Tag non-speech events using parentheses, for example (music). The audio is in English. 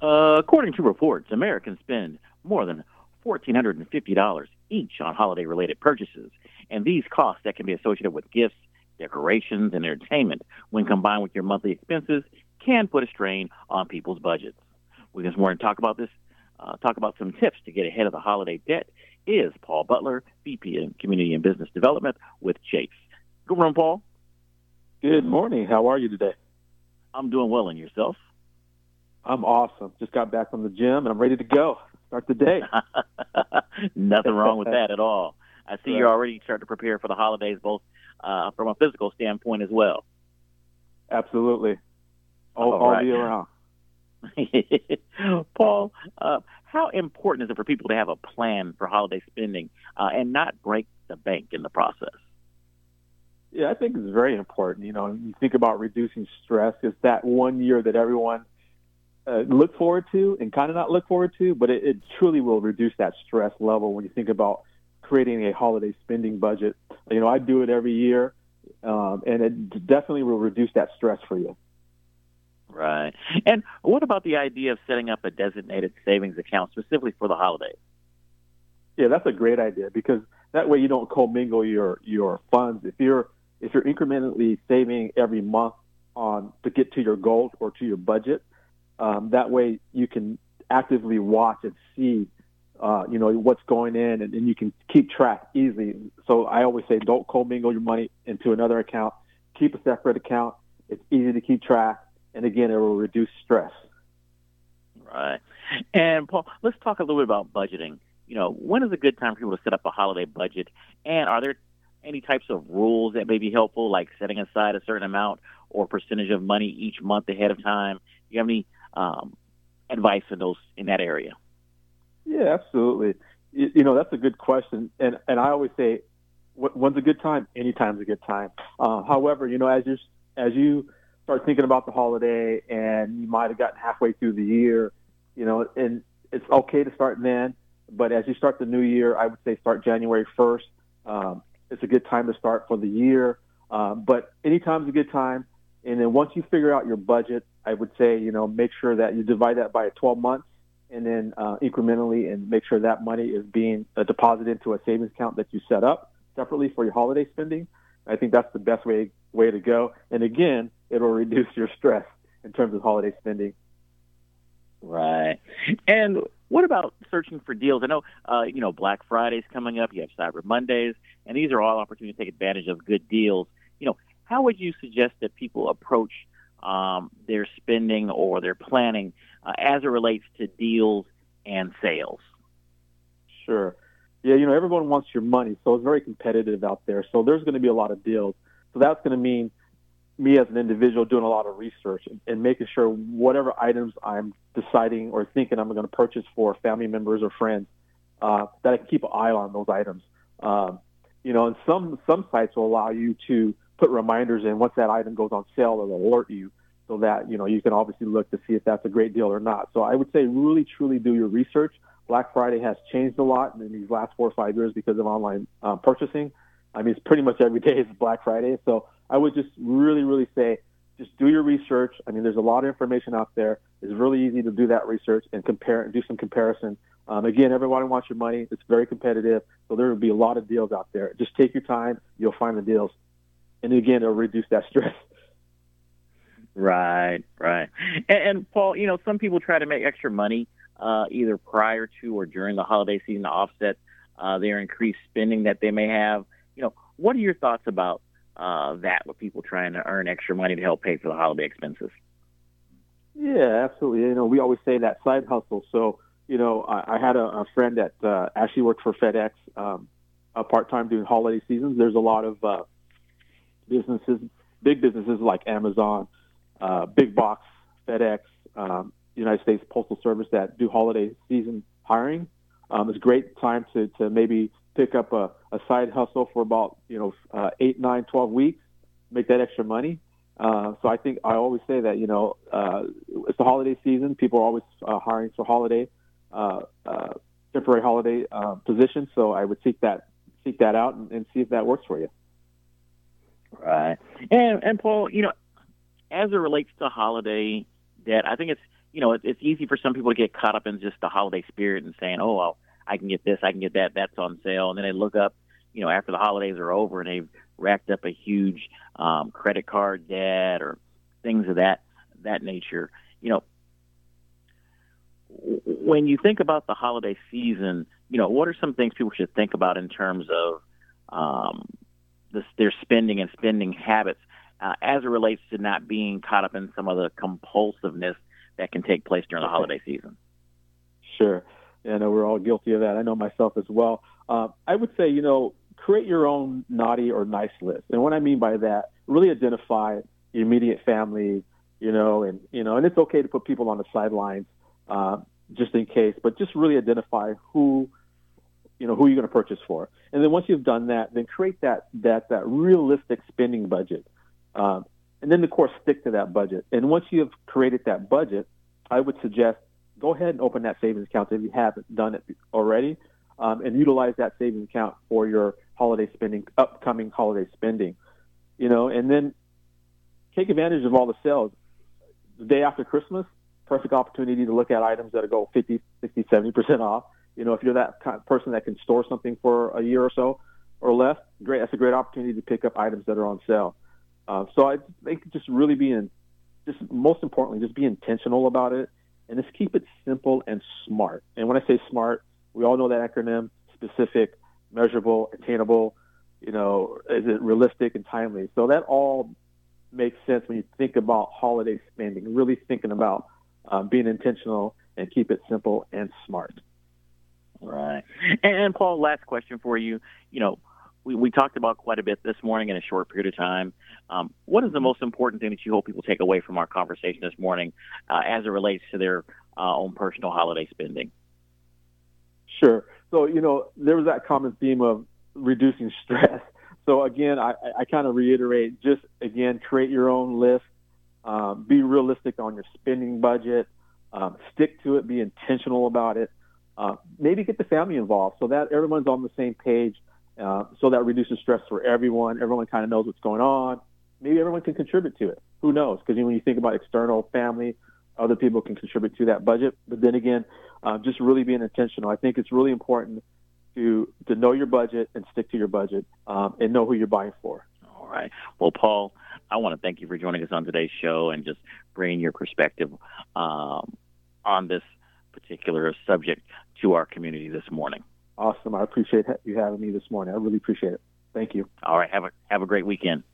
Uh, according to reports, Americans spend more than $1,450 each on holiday related purchases. And these costs that can be associated with gifts, decorations, and entertainment, when combined with your monthly expenses, can put a strain on people's budgets. We just want to talk about this, uh, talk about some tips to get ahead of the holiday debt. Is Paul Butler, VP in Community and Business Development with Chase. Good morning, Paul. Good morning. How are you today? I'm doing well, and yourself? I'm awesome. Just got back from the gym and I'm ready to go. Start the day. (laughs) Nothing wrong with that at all. I see Right. you're already starting to prepare for the holidays, both uh, from a physical standpoint as well. Absolutely. All, All all right. year round. (laughs) Paul, uh, how important is it for people to have a plan for holiday spending uh, and not break the bank in the process? Yeah, I think it's very important. You know, you think about reducing stress. It's that one year that everyone uh, look forward to and kind of not look forward to, but it, it truly will reduce that stress level when you think about creating a holiday spending budget. You know, I do it every year, um, and it definitely will reduce that stress for you. Right. And what about the idea of setting up a designated savings account specifically for the holidays? Yeah, that's a great idea because that way you don't commingle your your funds. If you're if you're incrementally saving every month on to get to your goals or to your budget, um, that way you can actively watch and see, uh, you know, what's going in, and, and you can keep track easily. So I always say, don't commingle your money into another account. Keep a separate account. It's easy to keep track, and again, it will reduce stress. Right. And Paul, let's talk a little bit about budgeting. You know, when is a good time for people to set up a holiday budget? And are there any types of rules that may be helpful, like setting aside a certain amount or percentage of money each month ahead of time? You have any um, advice in those in that area? Yeah, absolutely. You, you know, that's a good question, and and I always say, wh- when's a good time? Anytime's a good time. Uh, however, you know, as you as you start thinking about the holiday, and you might have gotten halfway through the year, you know, and it's okay to start then. But as you start the new year, I would say start January first. Um, it's a good time to start for the year. Um, but anytime's a good time. And then once you figure out your budget, I would say, you know, make sure that you divide that by 12 months and then uh, incrementally and make sure that money is being uh, deposited into a savings account that you set up separately for your holiday spending. I think that's the best way way to go. And again, it'll reduce your stress in terms of holiday spending. Right. And what about searching for deals? I know, uh, you know, Black Friday's coming up. You have Cyber Mondays, and these are all opportunities to take advantage of good deals. You know, how would you suggest that people approach um, their spending or their planning uh, as it relates to deals and sales? Sure. Yeah, you know, everyone wants your money, so it's very competitive out there. So there's going to be a lot of deals. So that's going to mean me as an individual doing a lot of research and, and making sure whatever items I'm deciding or thinking I'm going to purchase for family members or friends, uh, that I can keep an eye on those items. Um, you know, and some some sites will allow you to put reminders in once that item goes on sale, it'll alert you so that you know you can obviously look to see if that's a great deal or not. So I would say really truly do your research. Black Friday has changed a lot in these last four or five years because of online uh, purchasing. I mean, it's pretty much every day is Black Friday. So I would just really, really say, just do your research. I mean, there's a lot of information out there. It's really easy to do that research and compare and do some comparison. Um, again, everybody wants your money. It's very competitive, so there will be a lot of deals out there. Just take your time. You'll find the deals, and again, it'll reduce that stress. Right, right. And, and Paul, you know, some people try to make extra money uh, either prior to or during the holiday season to offset uh, their increased spending that they may have. You know, what are your thoughts about uh, that with people trying to earn extra money to help pay for the holiday expenses? Yeah, absolutely. You know, we always say that side hustle. So, you know, I, I had a, a friend that uh, actually worked for FedEx um, uh, part time during holiday seasons. There's a lot of uh, businesses, big businesses like Amazon, uh, Big Box, FedEx, um, United States Postal Service that do holiday season hiring. Um, it's a great time to, to maybe pick up a, a side hustle for about, you know, uh, eight, nine, 12 weeks, make that extra money. Uh, so I think I always say that, you know, uh, it's the holiday season. People are always uh, hiring for holiday, uh, uh, temporary holiday uh, positions. So I would seek that, seek that out and, and see if that works for you. Right. And and Paul, you know, as it relates to holiday debt, I think it's you know, it's easy for some people to get caught up in just the holiday spirit and saying, oh, well, I can get this, I can get that, that's on sale. And then they look up, you know, after the holidays are over and they've racked up a huge um, credit card debt or things of that that nature. You know, when you think about the holiday season, you know, what are some things people should think about in terms of um, this, their spending and spending habits uh, as it relates to not being caught up in some of the compulsiveness that can take place during the holiday season? Sure. Yeah, I know we're all guilty of that. I know myself as well. Uh, I would say, you know, create your own naughty or nice list. And what I mean by that, really identify your immediate family, you know, and you know, and it's okay to put people on the sidelines uh, just in case, but just really identify who, you know, who you're going to purchase for. And then once you've done that, then create that that that realistic spending budget, um, and then of course stick to that budget. And once you have created that budget, I would suggest go ahead and open that savings account if you haven't done it already, um, and utilize that savings account for your holiday spending, upcoming holiday spending. You know, and then take advantage of all the sales. The day after Christmas, perfect opportunity to look at items that go 50, 60, 70% off. You know, if you're that kind of person that can store something for a year or so or less, great. That's a great opportunity to pick up items that are on sale. Uh, so I think just really being, just most importantly, just be intentional about it and just keep it simple and smart. And when I say smart, we all know that acronym: specific, measurable, attainable. You know, is it realistic and timely? So that all makes sense when you think about holiday spending. Really thinking about um, being intentional and keep it simple and smart. Right. And Paul, last question for you. You know, we, we talked about quite a bit this morning in a short period of time. Um, what is the most important thing that you hope people take away from our conversation this morning uh, as it relates to their uh, own personal holiday spending? Sure. So, you know, there was that common theme of reducing stress. (laughs) So, again, I, I kind of reiterate just, again, create your own list, um, be realistic on your spending budget, um, stick to it, be intentional about it. Uh, maybe get the family involved so that everyone's on the same page uh, so that reduces stress for everyone. Everyone kind of knows what's going on. Maybe everyone can contribute to it. Who knows? Because when you think about external family, other people can contribute to that budget. But then again, uh, just really being intentional. I think it's really important to to know your budget and stick to your budget um, and know who you're buying for. All right. Well, Paul, I want to thank you for joining us on today's show and just bringing your perspective um, on this particular subject to our community this morning. Awesome. I appreciate you having me this morning. I really appreciate it. Thank you. All right. Have a have a great weekend.